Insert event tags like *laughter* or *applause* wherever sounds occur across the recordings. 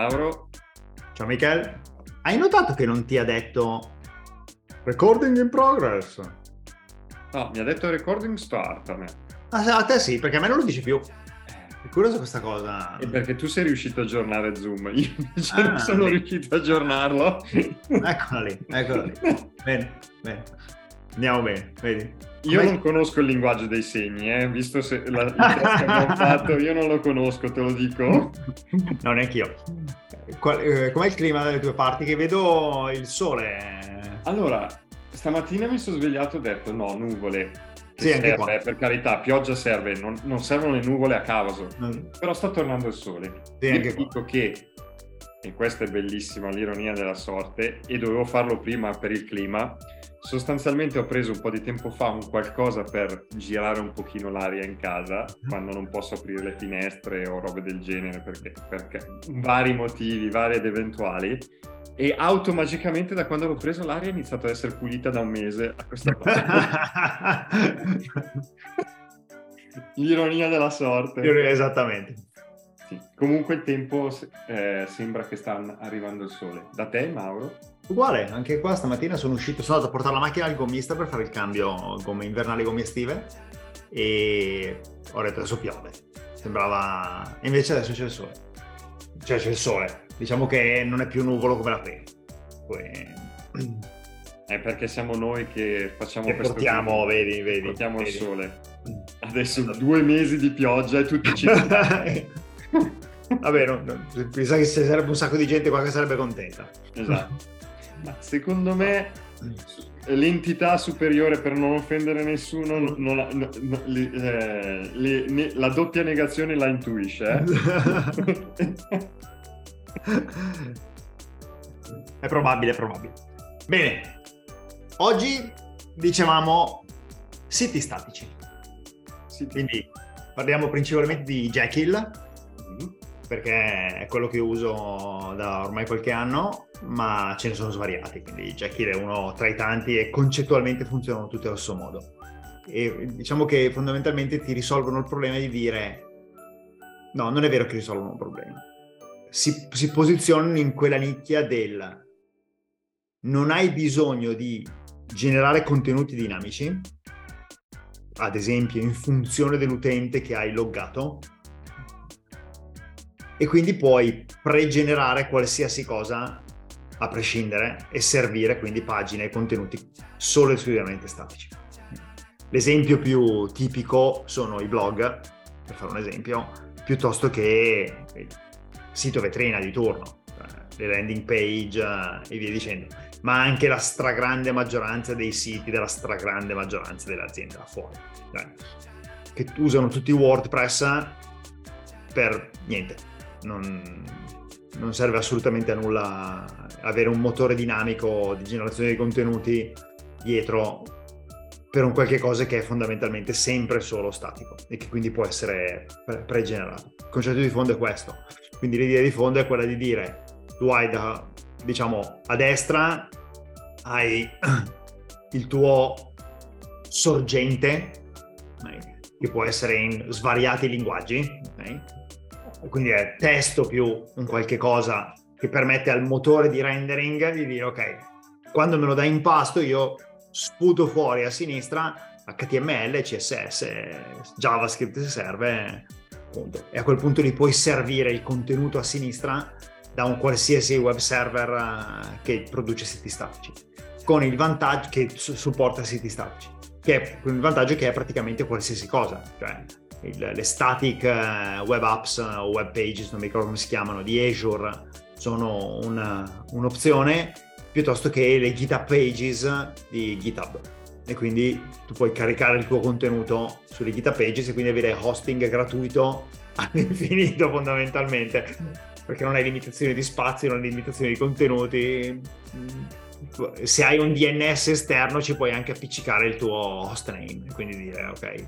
Mauro. Ciao Michele. Hai notato che non ti ha detto recording in progress? No, mi ha detto recording start a me. Ah, a te sì, perché a me non lo dici più. È curioso questa cosa. E perché tu sei riuscito a aggiornare Zoom, io invece Ah, non sono sì. riuscito a aggiornarlo. Eccola lì, eccola lì. *laughs* Bene, bene. Andiamo bene, vedi? Io Come- non conosco il linguaggio dei segni, eh, visto se la, il *laughs* test che abbiamo fatto, io non lo conosco, te lo dico. *laughs* No, neanche io. Qual- eh, com'è il clima dalle tue parti? Che vedo il sole. Allora, stamattina mi sono svegliato e ho detto no, nuvole. Sì, serve, qua. eh, per carità, pioggia serve, non, non servono le nuvole a caso. Non- Però sta tornando il sole. Sì, Io anche qua. dico che, e questa è bellissima, l'ironia della sorte, e dovevo farlo prima per il clima, sostanzialmente ho preso un po' di tempo fa un qualcosa per girare un pochino l'aria in casa, quando non posso aprire le finestre o robe del genere, perché, perché vari motivi, vari ed eventuali, e automaticamente da quando l'ho preso l'aria è iniziata ad essere pulita da un mese a questa *laughs* parte. L'ironia della sorte. Esattamente. Sì. Comunque il tempo eh, sembra che sta arrivando il sole. Da te, Mauro? Uguale, anche qua stamattina sono uscito, sono andato a portare la macchina al gommista per fare il cambio gomme invernali gomme estive e ho detto adesso piove. Sembrava... e invece adesso c'è il sole. Cioè c'è il sole. Diciamo che non è più nuvolo come la prima. Poi... È perché siamo noi che facciamo Che questo portiamo, tipo- vedi, vedi. Portiamo vedi. il sole. Adesso due mesi di pioggia e tutti ci... *laughs* Vabbè, non, non, mi sa che ci sarebbe un sacco di gente qua che sarebbe contenta. esatto. *laughs* Ma secondo me l'entità superiore per non offendere nessuno non- la, no- no- li- eh, li- ne- la doppia negazione la intuisce. eh? *laughs* È probabile, è probabile. Bene, oggi dicevamo siti statici, Sì. quindi parliamo principalmente di Jekyll. Perché è quello che uso da ormai qualche anno, ma ce ne sono svariati, quindi Jekyll è uno tra i tanti e concettualmente funzionano tutti allo stesso modo. E diciamo che fondamentalmente ti risolvono il problema di dire no, non è vero che risolvono un problema. Si, si posizionano in quella nicchia del non hai bisogno di generare contenuti dinamici, ad esempio in funzione dell'utente che hai loggato, e quindi puoi pregenerare qualsiasi cosa a prescindere e servire quindi pagine e contenuti solo e esclusivamente statici. L'esempio più tipico sono i blog, per fare un esempio, piuttosto che il sito vetrina di turno, eh, le landing page eh, e via dicendo, ma anche la stragrande maggioranza dei siti della stragrande maggioranza delle aziende là fuori, che usano tutti WordPress per niente, non, non serve assolutamente a nulla avere un motore dinamico di generazione di contenuti dietro per un qualche cosa che è fondamentalmente sempre solo statico e che quindi può essere pre- pregenerato. Il concetto di fondo è questo. Quindi l'idea di fondo è quella di dire tu hai da, diciamo, a destra hai *clears throat* il tuo sorgente, che può essere in svariati linguaggi, ok? Quindi è testo più un qualche cosa che permette al motore di rendering di dire ok, quando me lo dai in pasto io sputo fuori a sinistra HTML, CSS, JavaScript se serve, punto. E a quel punto lì puoi servire il contenuto a sinistra da un qualsiasi web server eh, che produce siti statici, con il vantaggio che su- supporta siti statici, che è il vantaggio che è praticamente qualsiasi cosa, cioè il- le static eh, web apps eh, o web pages, non mi ricordo come si chiamano, di Azure sono una- un'opzione piuttosto che le GitHub pages di GitHub. E quindi tu puoi caricare il tuo contenuto sulle GitHub pages e quindi avere hosting gratuito *laughs* all'infinito fondamentalmente, perché non hai limitazioni di spazio, non hai limitazioni di contenuti. Mm, Se hai un DNS esterno ci puoi anche appiccicare il tuo hostname, quindi dire ok,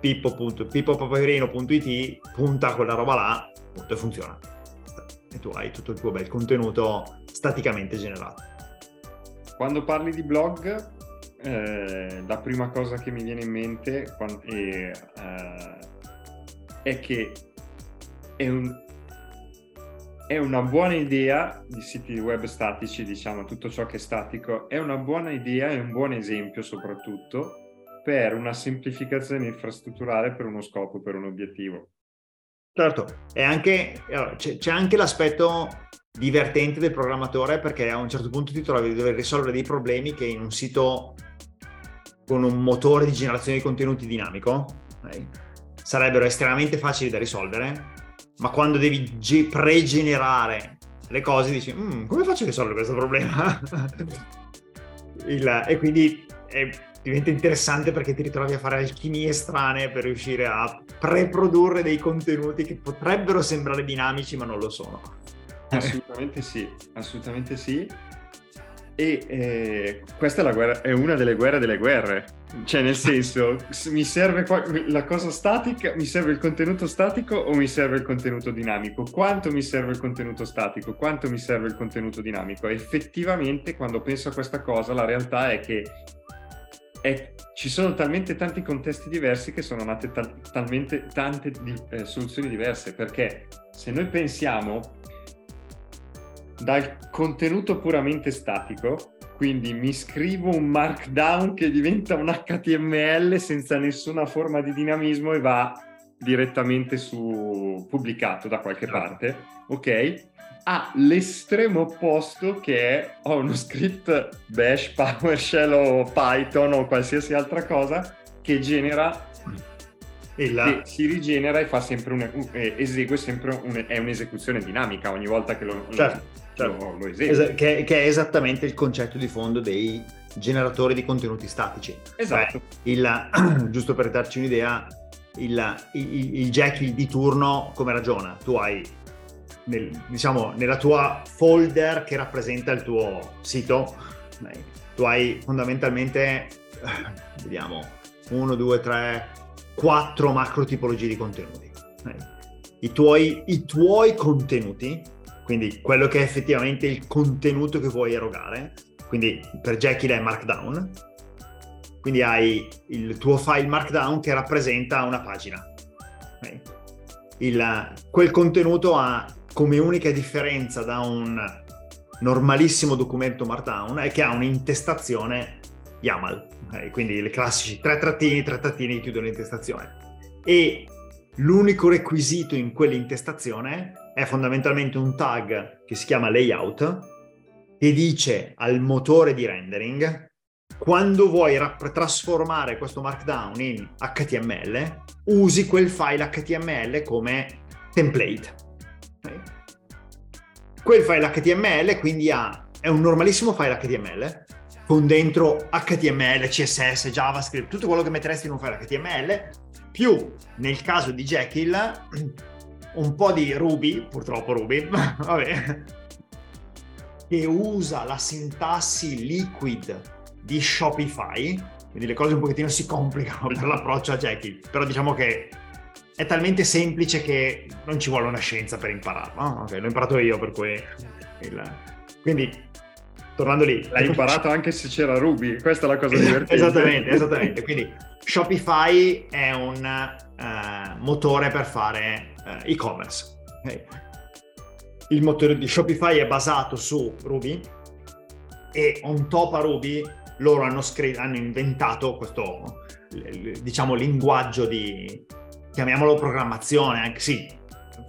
pippo.pippopaperino.it punta quella roba là, punto, e funziona. E tu hai tutto il tuo bel contenuto staticamente generato. Quando parli di blog, eh, la prima cosa che mi viene in mente quan- è, eh, è che è un... è una buona idea di siti web statici, diciamo tutto ciò che è statico, è una buona idea e un buon esempio soprattutto per una semplificazione infrastrutturale per uno scopo, per un obiettivo. Certo, anche, c'è, c'è anche l'aspetto divertente del programmatore perché a un certo punto ti trovi a dover risolvere dei problemi che in un sito con un motore di generazione di contenuti dinamico okay, sarebbero estremamente facili da risolvere ma quando devi ge- pregenerare le cose dici mm, come faccio a risolvere questo problema? *laughs* Il, e quindi è, diventa interessante perché ti ritrovi a fare alchimie strane per riuscire a preprodurre dei contenuti che potrebbero sembrare dinamici ma non lo sono. Assolutamente sì, assolutamente sì e eh, questa è, guerra, è, una delle guerre delle guerre. Cioè, nel senso, mi serve qua, la cosa statica, mi serve il contenuto statico o mi serve il contenuto dinamico? Quanto mi serve il contenuto statico? Quanto mi serve il contenuto dinamico? effettivamente, quando penso a questa cosa, la realtà è che è, ci sono talmente tanti contesti diversi che sono nate tal, talmente tante di, eh, soluzioni diverse. Perché se noi pensiamo dal contenuto puramente statico, quindi mi scrivo un markdown che diventa un HTML senza nessuna forma di dinamismo e va direttamente su pubblicato da qualche certo. parte, ok? Ha l'estremo opposto che è ho uno script bash, PowerShell o Python o qualsiasi altra cosa che genera e la... che si rigenera e fa sempre un, esegue sempre un, è un'esecuzione dinamica ogni volta che lo, certo certo. lo, lo esegue. che, che, è esattamente il concetto di fondo dei generatori di contenuti statici. Esatto. Beh, il, *clears throat* giusto per darci un'idea, il, il, il Jekyll di turno come ragiona? Tu hai nel, diciamo, nella tua folder che rappresenta il tuo sito, tu hai fondamentalmente, eh, vediamo, 1, 2, 3, 4 macro tipologie di contenuti. I tuoi, I tuoi contenuti quindi quello che è effettivamente il contenuto che vuoi erogare. Quindi per Jekyll è Markdown, quindi hai il tuo file Markdown che rappresenta una pagina. Il, quel contenuto ha come unica differenza da un normalissimo documento Markdown è che ha un'intestazione YAML, okay. quindi le classici tre trattini, tre trattini che chiudono l'intestazione. E l'unico requisito in quell'intestazione è fondamentalmente un tag che si chiama layout e dice al motore di rendering quando vuoi rap- trasformare questo markdown in HTML, usi quel file HTML come template. Quel file HTML quindi ha, è un normalissimo file HTML con dentro HTML, CSS, JavaScript, tutto quello che metteresti in un file HTML, più nel caso di Jekyll un po' di Ruby, purtroppo Ruby, *laughs* vabbè, che usa la sintassi liquid di Shopify, quindi le cose un pochettino si complicano *laughs* per l'approccio a Jekyll, però diciamo che è talmente semplice che non ci vuole una scienza per impararlo. Oh, ok, l'ho imparato io per cui... Il... Quindi, tornando lì... L'hai imparato anche se c'era Ruby, questa è la cosa divertente. *laughs* esattamente, esattamente. Quindi Shopify è un uh, motore per fare uh, e-commerce. Okay. Il motore di Shopify è basato su Ruby e on top a Ruby loro hanno, scr- hanno inventato questo, diciamo, linguaggio di, chiamiamolo programmazione, anche sì,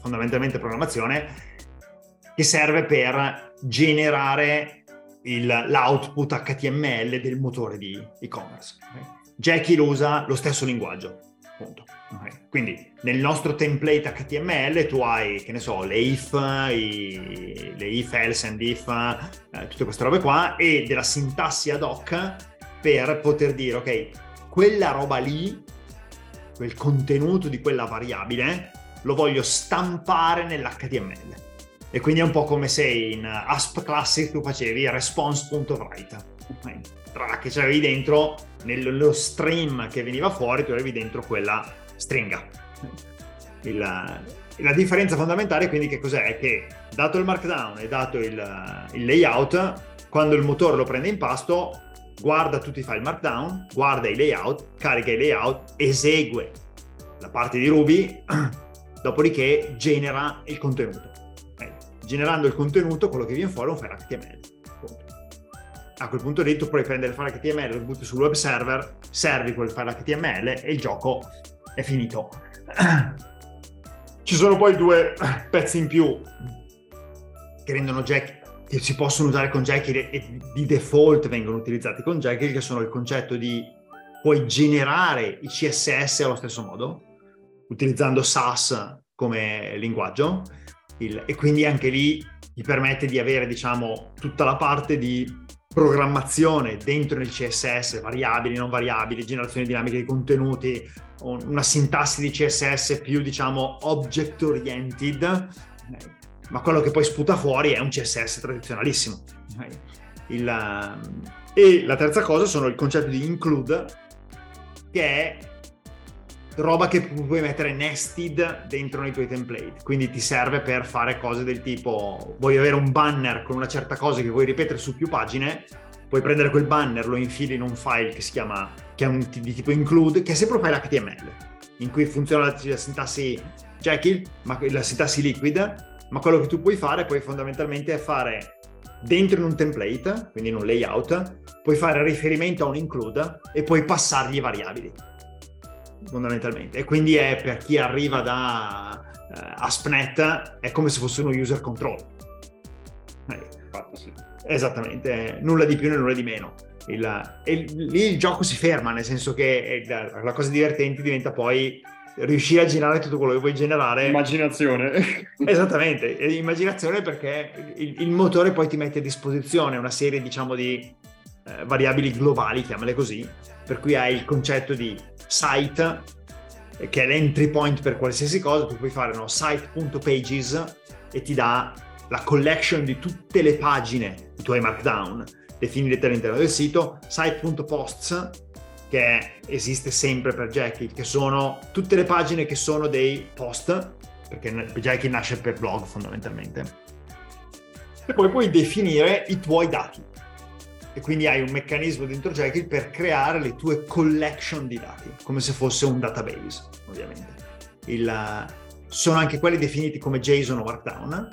fondamentalmente programmazione, che serve per generare il, l'output HTML del motore di e-commerce. Okay? Jekyll usa lo stesso linguaggio, punto. Quindi nel nostro template HTML tu hai, che ne so, le if, i, le if, else and if, eh, tutte queste robe qua e della sintassi ad hoc per poter dire, ok, quella roba lì, quel contenuto di quella variabile, lo voglio stampare nell'HTML. E quindi è un po' come se in ASP Classic tu facevi response.write. Tra che c'avevi dentro, nello stream che veniva fuori, tu avevi dentro quella stringa. Il, la differenza fondamentale quindi che cos'è? È che dato il markdown e dato il, il, layout, quando il motore lo prende in pasto, guarda tutti i file markdown, guarda i layout, carica i layout, esegue la parte di Ruby, *clears throat* dopodiché genera il contenuto. generando il contenuto, quello che viene fuori è un file HTML. A quel punto lì tu puoi prendere il file HTML, lo butti sul web server, servi quel file HTML e il gioco è finito. *clears throat* Ci sono poi due *clears throat* pezzi in più che rendono Jekyll che si possono usare con Jekyll e di default vengono utilizzati con Jekyll, che sono il concetto di puoi generare i CSS allo stesso modo, utilizzando SAS come linguaggio, il, e quindi anche lì ti permette di avere, diciamo, tutta la parte di programmazione dentro il CSS, variabili, non variabili, generazione dinamica di contenuti, una sintassi di CSS più, diciamo, object oriented, ma quello che poi sputa fuori è un CSS tradizionalissimo. Il, ehm, e la terza cosa sono il concetto di include, che è roba che puoi mettere nested dentro nei tuoi template. Quindi ti serve per fare cose del tipo, vuoi avere un banner con una certa cosa che vuoi ripetere su più pagine, puoi prendere quel banner, lo infili in un file che si chiama, che è un, di tipo include, che è sempre un file HTML, in cui funziona la, la sintassi Jekyll, ma la sintassi liquid, ma quello che tu puoi fare poi fondamentalmente è fare dentro in un template, quindi in un layout, puoi fare riferimento a un include e poi passargli variabili, fondamentalmente. E quindi è per chi arriva da uh, ASP.NET, è come se fosse uno user control. Eh, sì. Esattamente, nulla di più né nulla di meno. Il, e lì il gioco si ferma, nel senso che la, la cosa divertente diventa poi riuscire a generare tutto quello che vuoi generare. Immaginazione. *laughs* Esattamente, immaginazione perché il, il, motore poi ti mette a disposizione una serie, diciamo, di eh, variabili globali, chiamale così, per cui hai il concetto di site, che è l'entry point per qualsiasi cosa, tu puoi fare no, site.pages e ti dà la collection di tutte le pagine, i tuoi markdown definite all'interno del sito, site.posts che esiste sempre per Jekyll, che sono tutte le pagine che sono dei post, perché Jekyll nasce per blog fondamentalmente. E poi puoi definire i tuoi dati. E quindi hai un meccanismo dentro Jekyll per creare le tue collection di dati, come se fosse un database, ovviamente. Il, sono anche quelli definiti come JSON o Markdown,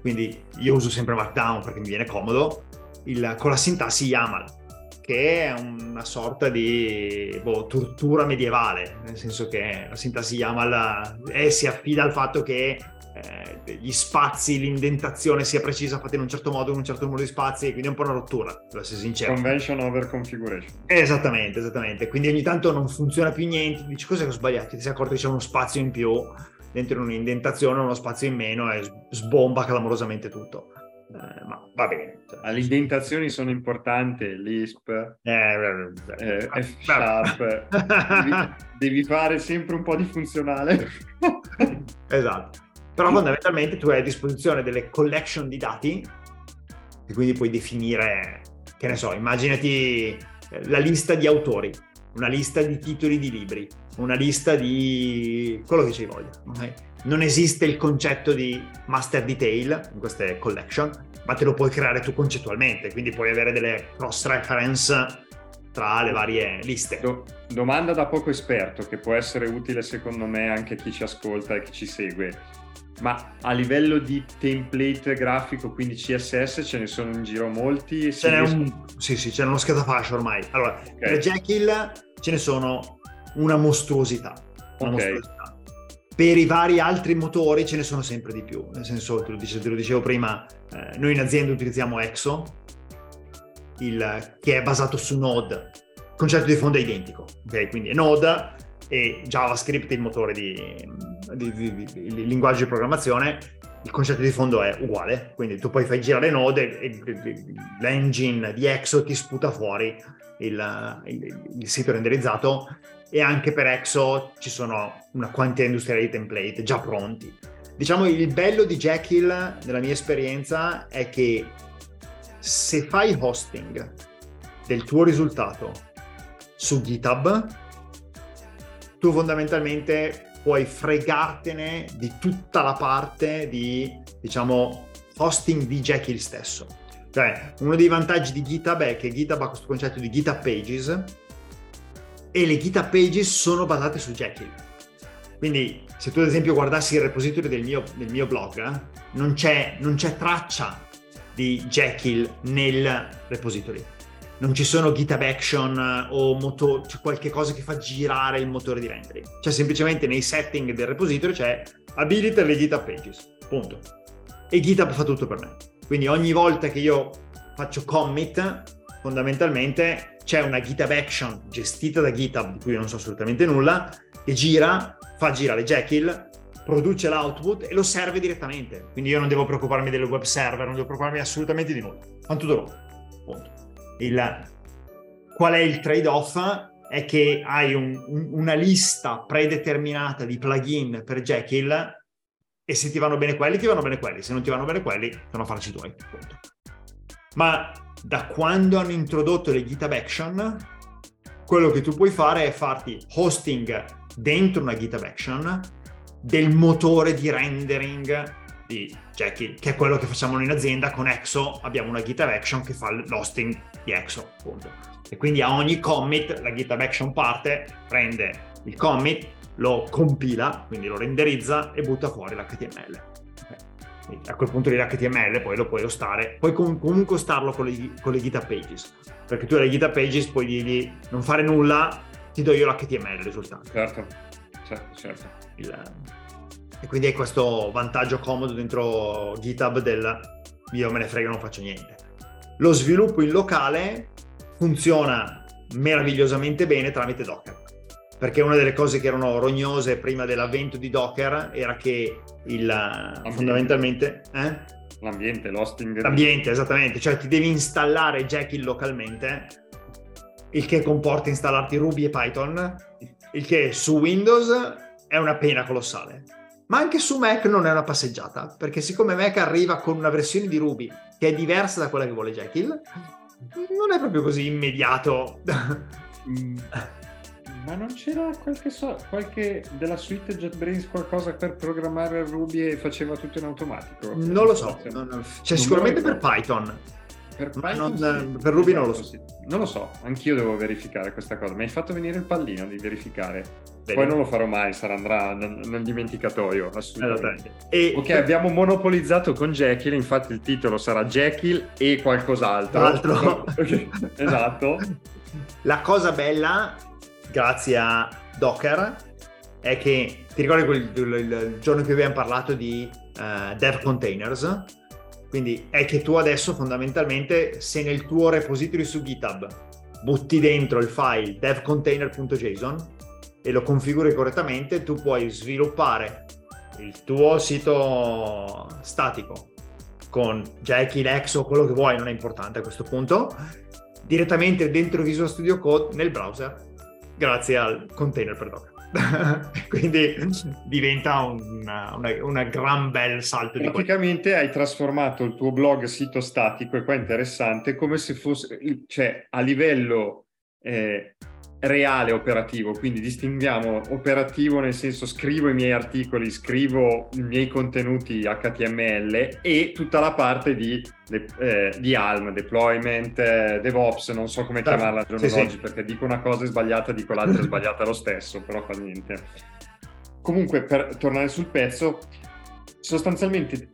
quindi io uso sempre Markdown perché mi viene comodo, il, con la sintassi YAML che è una sorta di boh, tortura medievale, nel senso che la sintassi YAML eh, si affida al fatto che eh, gli spazi, l'indentazione sia precisa fatta in un certo modo, in un certo numero di spazi, quindi è un po' una rottura, per essere sincero. Convention over configuration. Esattamente, esattamente. Quindi ogni tanto non funziona più niente, dici cos'è che ho sbagliato, ti sei accorto che c'è uno spazio in più dentro un'indentazione, uno spazio in meno e sbomba clamorosamente tutto. Eh, ma va bene. Cioè. Le indentazioni sono importanti, l'ISP, eh, eh, F-Sharp, devi, *laughs* devi, fare sempre un po' di funzionale. *laughs* esatto. Però fondamentalmente tu hai a disposizione delle collection di dati e quindi puoi definire, che ne so, immaginati eh, la lista di autori, una lista di titoli di libri, una lista di quello che ci voglia. Okay? Non esiste il concetto di master detail in queste collection, ma te lo puoi creare tu concettualmente, quindi puoi avere delle cross reference tra le varie liste. Do- domanda da poco esperto che può essere utile secondo me anche a chi ci ascolta e chi ci segue. Ma a livello di template grafico, quindi CSS, ce ne sono in giro molti? Ce n'è un... Sì, sì, c'è uno scatafascio ormai. Allora, okay. per Jekyll ce ne sono una mostruosità. Una okay. mostruosità per i vari altri motori ce ne sono sempre di più, nel senso, te lo dicevo, te lo dicevo prima, eh, noi in azienda utilizziamo Exo, il, che è basato su Node, il concetto di fondo è identico, ok? Quindi è Node e JavaScript il motore di, di, di, di, linguaggio di programmazione, il concetto di fondo è uguale, quindi tu poi fai girare Node e l'engine di Exo ti sputa fuori il, il, il sito renderizzato e anche per Exo ci sono una quantità industriale di template già pronti. Diciamo il bello di Jekyll, nella mia esperienza, è che se fai hosting del tuo risultato su GitHub, tu fondamentalmente puoi fregartene di tutta la parte di, diciamo, hosting di Jekyll stesso. Cioè, uno dei vantaggi di GitHub è che GitHub ha questo concetto di GitHub Pages, e le GitHub Pages sono basate su Jekyll. Quindi se tu ad esempio guardassi il repository del mio, del mio blog, eh, non, c'è, non c'è traccia di Jekyll nel repository. Non ci sono GitHub Action o motor, c'è qualche cosa che fa girare il motore di rendering. Cioè semplicemente nei setting del repository c'è abilita le GitHub pages. Punto. E GitHub fa tutto per me. Quindi ogni volta che io faccio commit, fondamentalmente c'è una GitHub Action gestita da GitHub, di cui io non so assolutamente nulla, che gira, fa girare Jekyll, produce l'output e lo serve direttamente. Quindi io non devo preoccuparmi del web server, non devo preoccuparmi assolutamente di nulla. Fa tutto loro. Punto. Il, qual è il trade-off? È che hai un, un, una lista predeterminata di plugin per Jekyll e se ti vanno bene quelli, ti vanno bene quelli, se non ti vanno bene quelli, sono farci tuoi. Punto. Ma da quando hanno introdotto le GitHub Action, quello che tu puoi fare è farti hosting dentro una GitHub Action del motore di rendering di Jekyll, che è quello che facciamo noi in azienda con Exo, abbiamo una GitHub Action che fa l'hosting di Exo, appunto. E quindi a ogni commit la GitHub Action parte, prende il commit, lo compila, quindi lo renderizza e butta fuori l'HTML. Okay. A quel punto lì l'HTML poi lo puoi ostare, puoi com- comunque ostarlo con le, con le GitHub Pages, perché tu alle GitHub Pages puoi dirgli non fare nulla, ti do io l'HTML il risultato. Certo, certo, certo. Il, e quindi hai questo vantaggio comodo dentro GitHub del io me ne frego, non faccio niente. Lo sviluppo in locale funziona meravigliosamente bene tramite Docker perché una delle cose che erano rognose prima dell'avvento di Docker era che il, L'ambiente. fondamentalmente... Eh? L'ambiente, l'hosting. L'ambiente, esattamente, cioè ti devi installare Jekyll localmente, il che comporta installarti Ruby e Python, il che su Windows è una pena colossale. Ma anche su Mac non è una passeggiata, perché siccome Mac arriva con una versione di Ruby che è diversa da quella che vuole Jekyll, non è proprio così immediato. *laughs* Ma non c'era qualche, so- qualche della suite JetBrains qualcosa per programmare Ruby e faceva tutto in automatico? Non lo so, non, non... Cioè, sicuramente per Python. Per, Python non, per Ruby non lo so. Non lo so, anch'io devo verificare questa cosa. Mi hai fatto venire il pallino di verificare. Bene. Poi non lo farò mai, sarà andrà nel, nel dimenticatoio, assolutamente. E... Ok, abbiamo monopolizzato con Jekyll, infatti il titolo sarà Jekyll e qualcos'altro. Altro. *laughs* esatto. La cosa bella grazie a Docker è che ti ricordi quel, il, il giorno che abbiamo parlato di uh, dev containers? Quindi è che tu adesso fondamentalmente se nel tuo repository su GitHub butti dentro il file devcontainer.json e lo configuri correttamente, tu puoi sviluppare il tuo sito statico con Jekyll, X o quello che vuoi, non è importante a questo punto, direttamente dentro Visual Studio Code nel browser grazie al container per Docker. *laughs* Quindi diventa una, gran bel salto di Praticamente hai trasformato il tuo blog sito statico, e qua è interessante, come se fosse, cioè a livello eh, reale operativo, quindi distinguiamo operativo nel senso scrivo i miei articoli, scrivo i miei contenuti HTML e tutta la parte di, eh, di ALM, deployment, eh, DevOps, non so come certo. chiamarla al giorno sì, d'oggi sì. perché dico una cosa sbagliata, dico l'altra sbagliata lo stesso, però fa niente. Comunque per tornare sul pezzo, sostanzialmente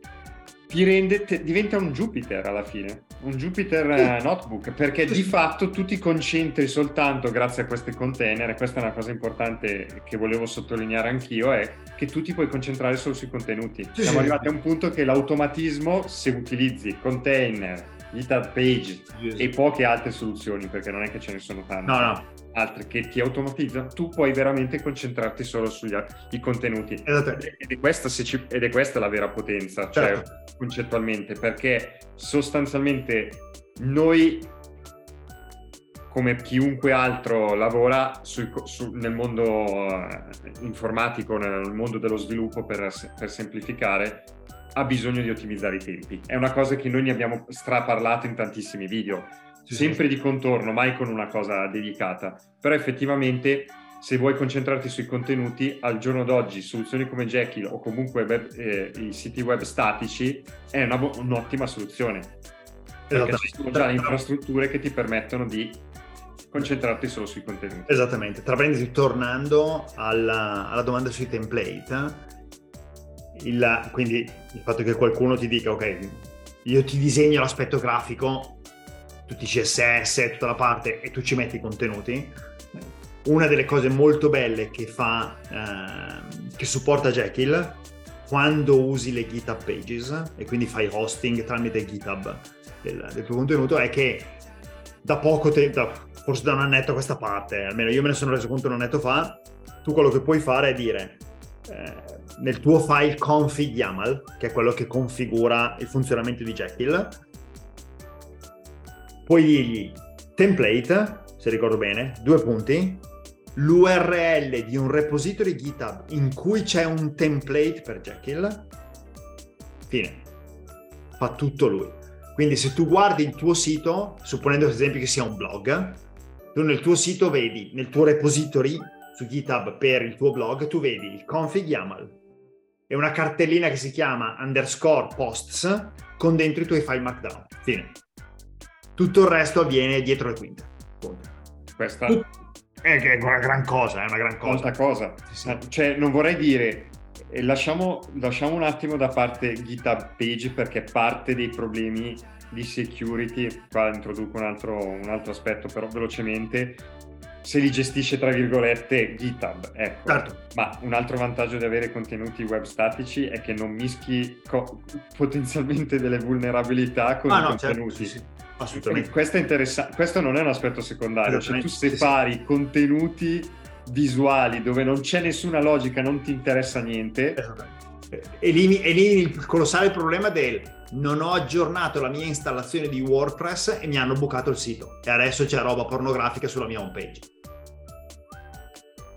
ti rende, te, diventa un Jupiter alla fine, un Jupiter uh, notebook, perché di fatto tu ti concentri soltanto grazie a questi container, e questa è una cosa importante che volevo sottolineare anch'io, è che tu ti puoi concentrare solo sui contenuti. Sì, Siamo sì. arrivati a un punto che l'automatismo, se utilizzi container, GitHub Page yes. e poche altre soluzioni, perché non è che ce ne sono tante. No, no altre che ti automatizzano, tu puoi veramente concentrarti solo sugli contenuti. Ed è, questa, ci, ed è questa la vera potenza, cioè, certo. cioè concettualmente, perché sostanzialmente noi come chiunque altro lavora su, su, nel mondo uh, informatico, nel mondo dello sviluppo per, per, semplificare, ha bisogno di ottimizzare i tempi. È una cosa che noi ne abbiamo straparlato in tantissimi video sempre di contorno, mai con una cosa dedicata. Però effettivamente se vuoi concentrarti sui contenuti, al giorno d'oggi soluzioni come Jekyll o comunque web, eh, i siti web statici è una, un'ottima soluzione. Perché ci sono già le infrastrutture che ti permettono di concentrarti solo sui contenuti. Esattamente, tra parentesi, tornando alla, alla domanda sui template, il, quindi il fatto che qualcuno ti dica, ok, io ti disegno l'aspetto grafico, tutti i CSS, tutta la parte, e tu ci metti i contenuti, una delle cose molto belle che fa, eh, che supporta Jekyll, quando usi le GitHub Pages e quindi fai hosting tramite GitHub del, del tuo contenuto, è che da poco tempo, forse da un annetto a questa parte, almeno io me ne sono reso conto un annetto fa, tu quello che puoi fare è dire eh, nel tuo file config YAML, che è quello che configura il funzionamento di Jekyll, puoi dirgli template, se ricordo bene, due punti, l'URL di un repository GitHub in cui c'è un template per Jekyll, fine. Fa tutto lui. Quindi se tu guardi il tuo sito, supponendo ad esempio che sia un blog, tu nel tuo sito vedi, nel tuo repository su GitHub per il tuo blog, tu vedi il config YAML e una cartellina che si chiama underscore posts con dentro i tuoi file markdown. Fine. Tutto il resto avviene dietro le quinte. Questa è una gran cosa, è una gran cosa. Questa cosa. Sì, sì. Cioè, non vorrei dire e lasciamo, lasciamo, un attimo da parte GitHub Page perché parte dei problemi di security, qua introduco un altro, un altro aspetto però velocemente, se li gestisce tra virgolette GitHub. Ecco. Certo. Ma un altro vantaggio di avere contenuti web statici è che non mischi co- potenzialmente delle vulnerabilità con ah, i no, certo, contenuti. Certo, sì, sì. Assolutamente. Questo, è interessa- questo non è un aspetto secondario, cioè tu separi sì, contenuti visuali dove non c'è nessuna logica, non ti interessa niente. Elimini, elimini il colossale problema del non ho aggiornato la mia installazione di WordPress e mi hanno bucato il sito e adesso c'è roba pornografica sulla mia homepage.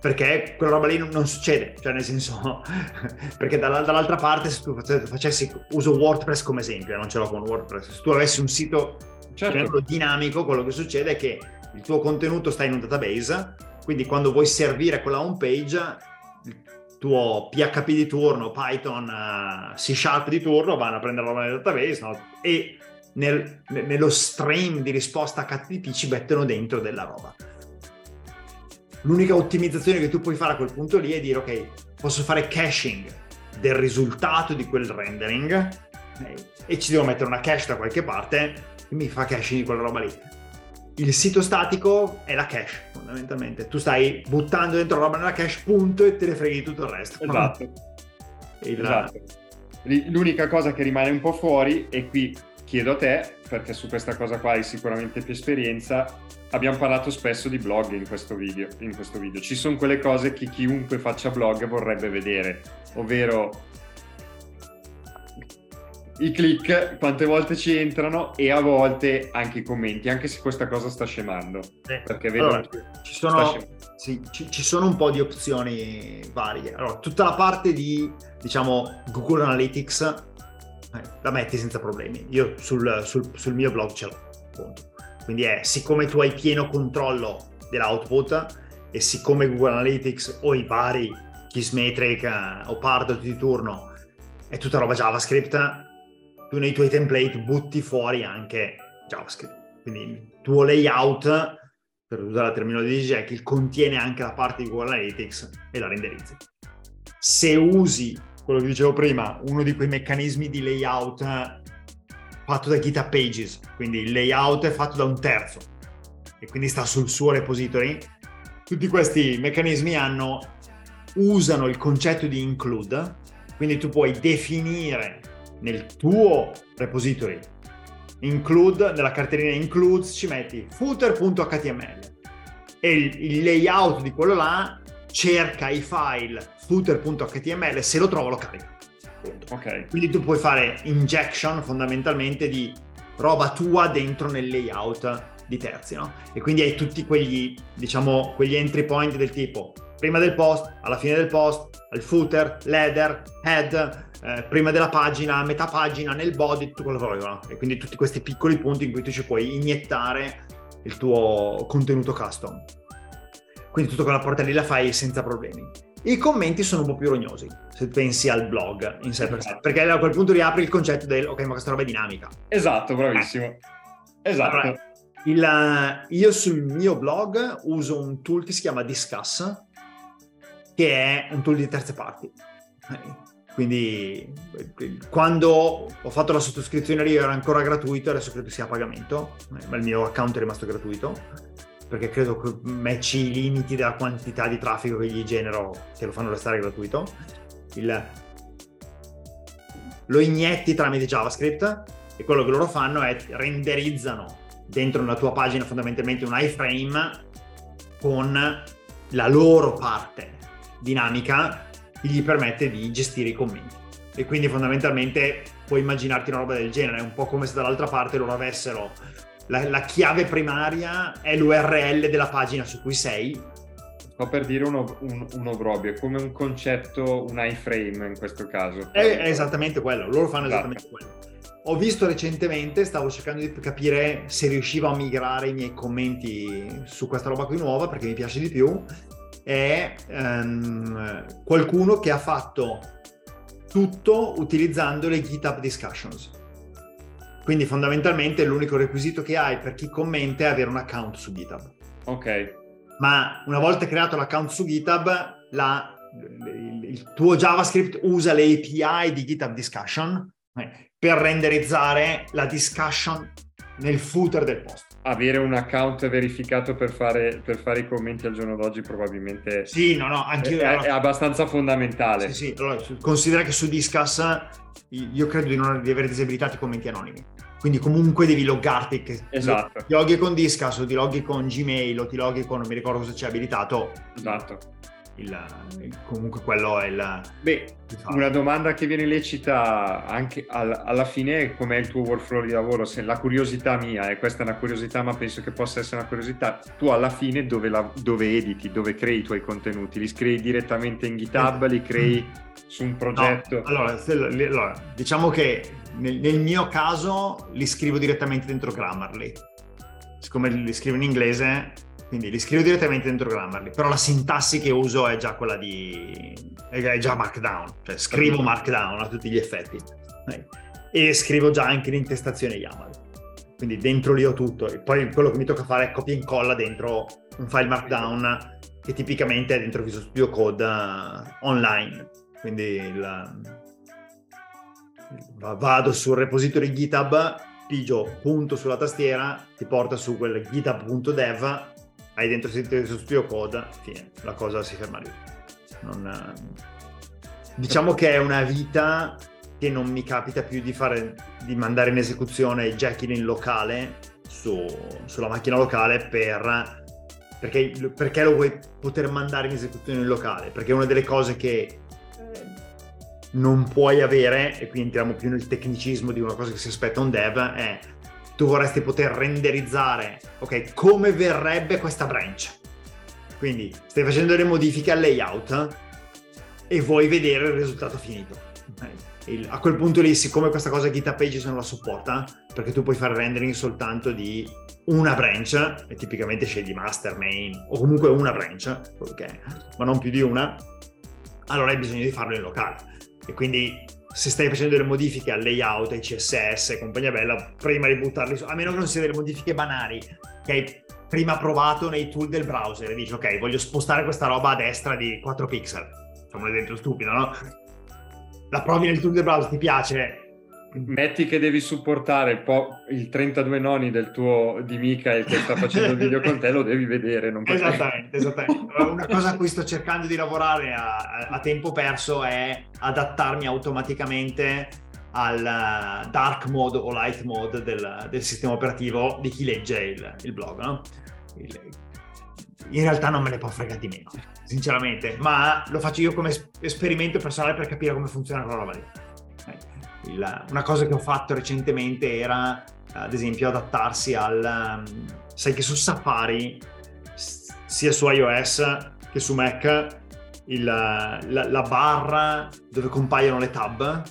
Perché quella roba lì non, non succede, cioè nel senso, *laughs* perché dall'altra parte se tu facessi, uso WordPress come esempio, non ce l'ho con WordPress, se tu avessi un sito certo. dinamico, quello che succede è che il tuo contenuto sta in un database, quindi quando vuoi servire quella home page, il tuo PHP di turno, Python, uh, C Sharp di turno vanno a prendere la roba nel database no? e nel, nello stream di risposta HTTP ci mettono dentro della roba. L'unica ottimizzazione che tu puoi fare a quel punto lì è dire ok, posso fare caching del risultato di quel rendering e ci devo mettere una cache da qualche parte che mi fa caching di quella roba lì. Il sito statico è la cache fondamentalmente. Tu stai buttando dentro roba nella cache punto e te ne freghi tutto il resto. Esatto, *laughs* il... esatto. l'unica cosa che rimane un po' fuori e qui chiedo a te perché su questa cosa qua hai sicuramente più esperienza abbiamo parlato spesso di blog in questo video, in questo video. ci sono quelle cose che chiunque faccia blog vorrebbe vedere ovvero i click, quante volte ci entrano e a volte anche i commenti, anche se questa cosa sta scemando. Eh, perché vedo allora, ci, sono, sì, ci, ci, sono, un po' di opzioni varie. Allora, tutta la parte di, diciamo, Google Analytics eh, la metti senza problemi. Io sul, sul, sul mio blog ce l'ho, appunto. Quindi è, siccome tu hai pieno controllo dell'output e siccome Google Analytics o i vari Kissmetric eh, o Pardot di turno è tutta roba JavaScript, tu nei tuoi template butti fuori anche JavaScript. Quindi il tuo layout, per usare la terminologia di Jekyll, contiene anche la parte di Google Analytics e la renderizzi. Se usi quello che dicevo prima, uno di quei meccanismi di layout fatto da GitHub Pages, quindi il layout è fatto da un terzo e quindi sta sul suo repository, tutti questi meccanismi hanno, usano il concetto di include, quindi tu puoi definire nel tuo repository include, nella cartellina includes ci metti footer.html e il, il layout di quello là cerca i file footer.html se lo trova lo carica. Okay. Quindi tu puoi fare injection fondamentalmente di roba tua dentro nel layout di terzi, no? E quindi hai tutti quegli, diciamo, quegli entry point del tipo prima del post, alla fine del post, al footer, leader, head, eh, prima della pagina, metà pagina, nel body, tutto quello che vuoi. No? E quindi tutti questi piccoli punti in cui tu ci puoi iniettare il tuo contenuto custom. Quindi tutto quella porta lì la fai senza problemi. I commenti sono un po' più rognosi, se pensi al blog in sé per sé, perché a quel punto riapri il concetto del ok, ma questa roba è dinamica. Esatto, bravissimo. Eh. Esatto. Allora, Il, io sul mio blog uso un tool che si chiama Discuss, che è un tool di terze parti. Quindi quando ho fatto la sottoscrizione lì era ancora gratuito, adesso credo sia a pagamento, ma il mio account è rimasto gratuito, perché credo che matchi i limiti della quantità di traffico che gli genero, che lo fanno restare gratuito. Il, lo inietti tramite JavaScript e quello che loro fanno è renderizzano dentro una tua pagina fondamentalmente un iframe con la loro parte dinamica che gli permette di gestire i commenti. E quindi fondamentalmente puoi immaginarti una roba del genere, è un po' come se dall'altra parte loro avessero la, la chiave primaria è l'URL della pagina su cui sei. Sto per dire uno, un, un obrobio, è come un concetto, un iframe in questo caso. È, è esattamente quello, loro fanno esatto. esattamente quello. Ho visto recentemente, stavo cercando di capire se riuscivo a migrare i miei commenti su questa roba qui nuova perché mi piace di più è um, qualcuno che ha fatto tutto utilizzando le GitHub Discussions. Quindi fondamentalmente l'unico requisito che hai per chi commenta è avere un account su GitHub. Ok. Ma una volta creato l'account su GitHub, la, il, il, tuo JavaScript usa le API di GitHub Discussion eh, per renderizzare la discussion nel footer del post avere un account verificato per fare, per fare, i commenti al giorno d'oggi probabilmente sì, no, no, anche è, è, abbastanza fondamentale. Sì, sì. Allora, considera che su Discuss io credo di, non, di aver disabilitato i commenti anonimi. Quindi comunque devi loggarti. Che esatto. Ti loghi con Discuss o ti loghi con Gmail o ti loghi con non mi ricordo cosa c'è abilitato. Esatto il, il, comunque quello è il... Beh, una domanda che viene lecita anche al, alla fine è com'è il tuo workflow di lavoro, se la curiosità mia, e questa è una curiosità ma penso che possa essere una curiosità, tu alla fine dove, la, dove editi, dove crei i tuoi contenuti? Li crei direttamente in GitHub, li crei su un progetto? No, allora, allora, diciamo che nel, nel mio caso li scrivo direttamente dentro Grammarly. Siccome li scrivo in inglese, quindi li scrivo direttamente dentro Grammarly, però la sintassi che uso è già quella di... è già Markdown, cioè scrivo Markdown a tutti gli effetti e scrivo già anche l'intestazione YAML. Quindi dentro lì ho tutto e poi quello che mi tocca fare è copia e incolla dentro un file Markdown che tipicamente è dentro Visual Studio Code uh, online. Quindi il, vado sul repository GitHub, pigio punto sulla tastiera, ti porta su quel github.dev hai dentro il studio code, fine, la cosa si ferma lì. Non, diciamo che è una vita che non mi capita più di fare, di mandare in esecuzione Jekyll in locale su, sulla macchina locale per, perché, perché lo vuoi poter mandare in esecuzione in locale? Perché una delle cose che non puoi avere, e qui entriamo più nel tecnicismo di una cosa che si aspetta un dev, è tu vorresti poter renderizzare, ok, come verrebbe questa branch. Quindi stai facendo le modifiche al layout e vuoi vedere il risultato finito. Il, a quel punto lì, siccome questa cosa GitHub Pages non la supporta, perché tu puoi fare rendering soltanto di una branch, e tipicamente scegli master, main, o comunque una branch, okay, ma non più di una, allora hai bisogno di farlo in locale. E quindi se stai facendo delle modifiche al layout, ai CSS e compagnia bella, prima di buttarli su, a meno che non siano delle modifiche banali, che hai prima provato nei tool del browser e dici ok, voglio spostare questa roba a destra di 4 pixel. Facciamo un esempio stupido, no? La provi nel tool del browser, ti piace, Metti che devi supportare po- il 32 noni del tuo di Michael che sta facendo il video con te, lo devi vedere. Non esattamente, esattamente. *laughs* Una cosa a cui sto cercando di lavorare a, a tempo perso è adattarmi automaticamente al uh, dark mode o light mode del, del sistema operativo di chi legge il, il blog. No? Il, in realtà non me ne può fregare di meno, sinceramente, ma lo faccio io come esperimento personale per capire come funziona quella roba lì. Il, una cosa che ho fatto recentemente era, ad esempio, adattarsi al... Sai che su Safari, sia su iOS che su Mac, il, la, la, barra dove compaiono le tab,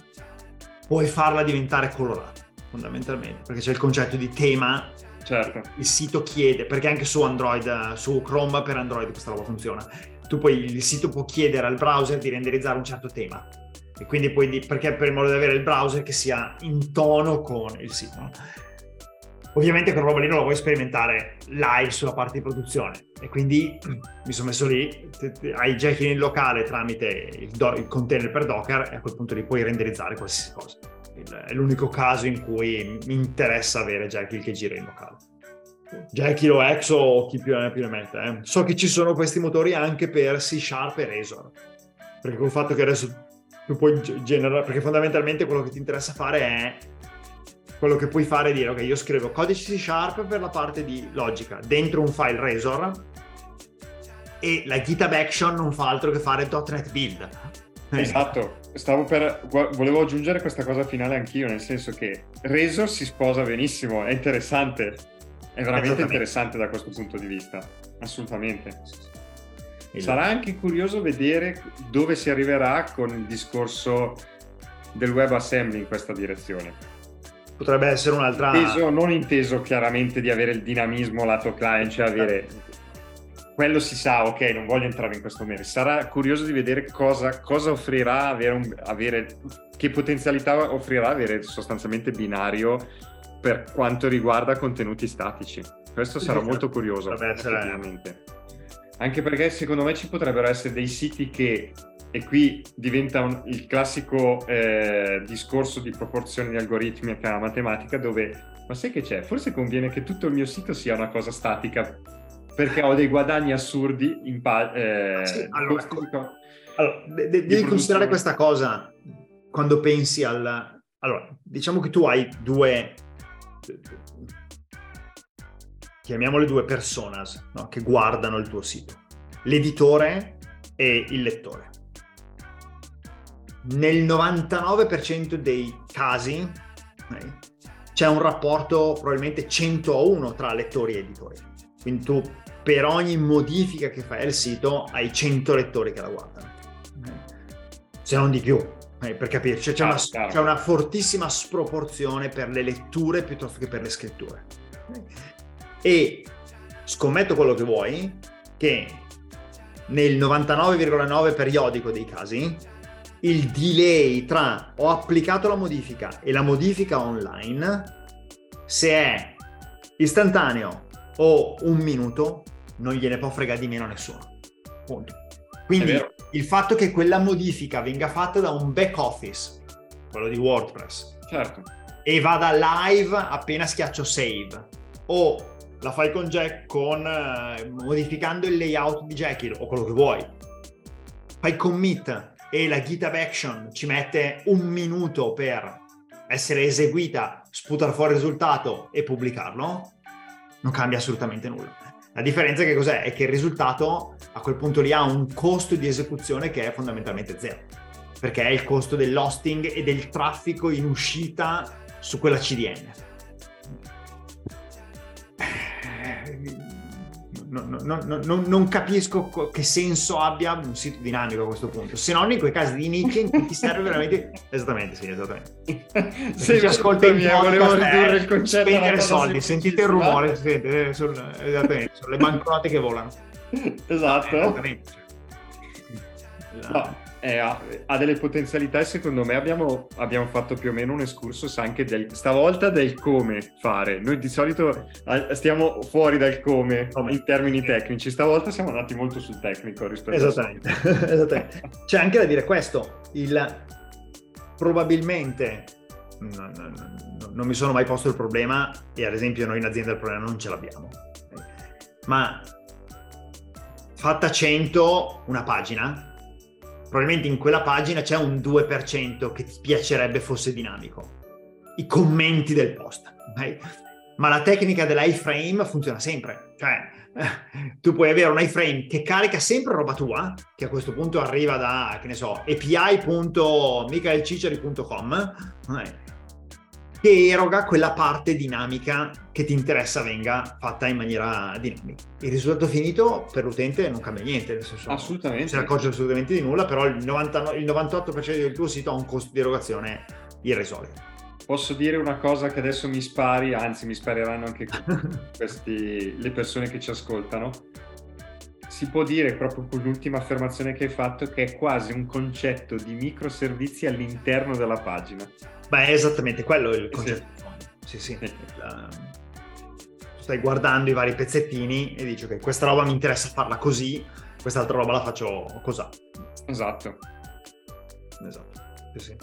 puoi farla diventare colorata, fondamentalmente, perché c'è il concetto di tema. Certo. Il sito chiede, perché anche su Android, su Chrome per Android questa roba funziona. Tu poi il sito può chiedere al browser di renderizzare un certo tema e quindi poi di, perché per il modo di avere il browser che sia in tono con il sito. Ovviamente quella roba lì non la vuoi sperimentare live sulla parte di produzione e quindi *clears throat* mi sono messo lì, hai Jekyll in locale tramite il, do, il, container per Docker e a quel punto lì puoi renderizzare qualsiasi cosa. è l'unico caso in cui mi interessa avere Jekyll che gira in locale. Jekyll o Exo o chi più ne più ne mette. Eh. So che ci sono questi motori anche per C Sharp e Razor, perché col fatto che adesso tu puoi generare, perché fondamentalmente quello che ti interessa fare è quello che puoi fare è dire, ok, io scrivo codice C Sharp per la parte di logica dentro un file Razor e la GitHub Action non fa altro che fare .NET Build. Esatto, stavo per, volevo aggiungere questa cosa finale anch'io, nel senso che Razor si sposa benissimo, è interessante, è veramente interessante da questo punto di vista, assolutamente. Sarà anche curioso vedere dove si arriverà con il discorso del WebAssembly in questa direzione potrebbe essere un'altra... Inteso, non inteso chiaramente di avere il dinamismo lato client, cioè avere... Quello si sa, ok, non voglio entrare in questo merito. Sarà curioso di vedere cosa, cosa offrirà avere, un, avere, che potenzialità offrirà avere sostanzialmente binario per quanto riguarda contenuti statici. Questo sarà molto curioso, effettivamente. Anche perché secondo me ci potrebbero essere dei siti che e qui diventa un, il classico eh, discorso di proporzioni di algoritmica matematica dove, ma sai che c'è? Forse conviene che tutto il mio sito sia una cosa statica perché ho dei guadagni assurdi in pa- eh, sì, allora, allora de- de- devi considerare questa cosa quando pensi al... Allora, diciamo che tu hai due... chiamiamole due personas no? che guardano il tuo sito. L'editore e il lettore nel 99% dei casi okay, c'è un rapporto probabilmente 100 a 1 tra lettori e editori. Quindi tu per ogni modifica che fai al sito hai 100 lettori che la guardano, okay? se non di più. Okay, per capirci, c'è, una, c'è, una, fortissima sproporzione per le letture piuttosto che per le scritture. E scommetto quello che vuoi, che nel 99,9 periodico dei casi il delay tra ho applicato la modifica e la modifica online, se è istantaneo o un minuto, non gliene può fregare di meno a nessuno. Punto. Quindi il fatto che quella modifica venga fatta da un back office, quello di WordPress, certo. e vada live appena schiaccio save, o la fai con Jack con eh, modificando il layout di Jekyll o quello che vuoi, fai commit e la GitHub Action ci mette un minuto per essere eseguita, sputare fuori il risultato e pubblicarlo, non cambia assolutamente nulla. La differenza che cos'è? È che il risultato a quel punto lì ha un costo di esecuzione che è fondamentalmente zero, perché è il costo dell'hosting e del traffico in uscita su quella CDN non, non, non, non, capisco che senso abbia un sito dinamico a questo punto, se non in quei casi di nicchia in cui ti serve veramente... esattamente, sì, esattamente. Se ci ascolta in podcast, volevo ridurre il concetto spendere soldi, sentite il rumore, sentite, sul, esattamente, sono le banconote che volano. Esatto. Eh, no eh, ha, ha, delle potenzialità e secondo me abbiamo, abbiamo, fatto più o meno un excursus anche del, stavolta del come fare. Noi di solito stiamo fuori dal come in termini tecnici, stavolta siamo andati molto sul tecnico rispetto Esattamente. a... *laughs* Esattamente. C'è anche da dire questo, il, probabilmente no, no, no, non mi sono mai posto il problema e ad esempio noi in azienda il problema non ce l'abbiamo. Ma fatta 100 una pagina, probabilmente in quella pagina c'è un 2% che ti piacerebbe fosse dinamico. I commenti del post. Okay? Ma la tecnica dell'iframe funziona sempre. Cioè, tu puoi avere un iframe che carica sempre roba tua, che a questo punto arriva da, che ne so, api.michaelciceri.com, okay? Che eroga quella parte dinamica che ti interessa venga fatta in maniera dinamica. Il risultato finito per l'utente non cambia niente, nel senso assolutamente. non si accorge assolutamente di nulla, però il, 90, il 98% del tuo sito ha un costo di erogazione irrisolto. Posso dire una cosa che adesso mi spari, anzi mi spareranno anche *laughs* questi, le persone che ci ascoltano. Si può dire proprio con l'ultima affermazione che hai fatto che è quasi un concetto di microservizi all'interno della pagina. Beh, è esattamente quello il concetto. Sì, sì. sì. La... stai guardando i vari pezzettini e dici ok, questa roba mi interessa farla così, quest'altra roba la faccio così. Esatto. Esatto. Sì, sì.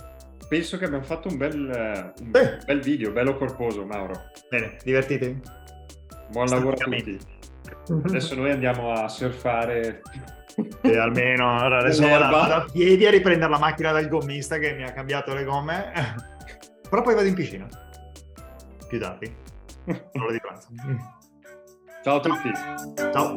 Penso che abbiamo fatto un bel, un eh. bel video, bello corposo, Mauro. Bene, divertitevi. Buon lavoro a tutti. Adesso noi andiamo a surfare. E almeno ora adesso vado a piedi a riprendere la macchina dal gommista che mi ha cambiato le gomme. *laughs* Però poi vado in piscina. Più tardi. L'ora di pranzo. Ciao a tutti. Ciao.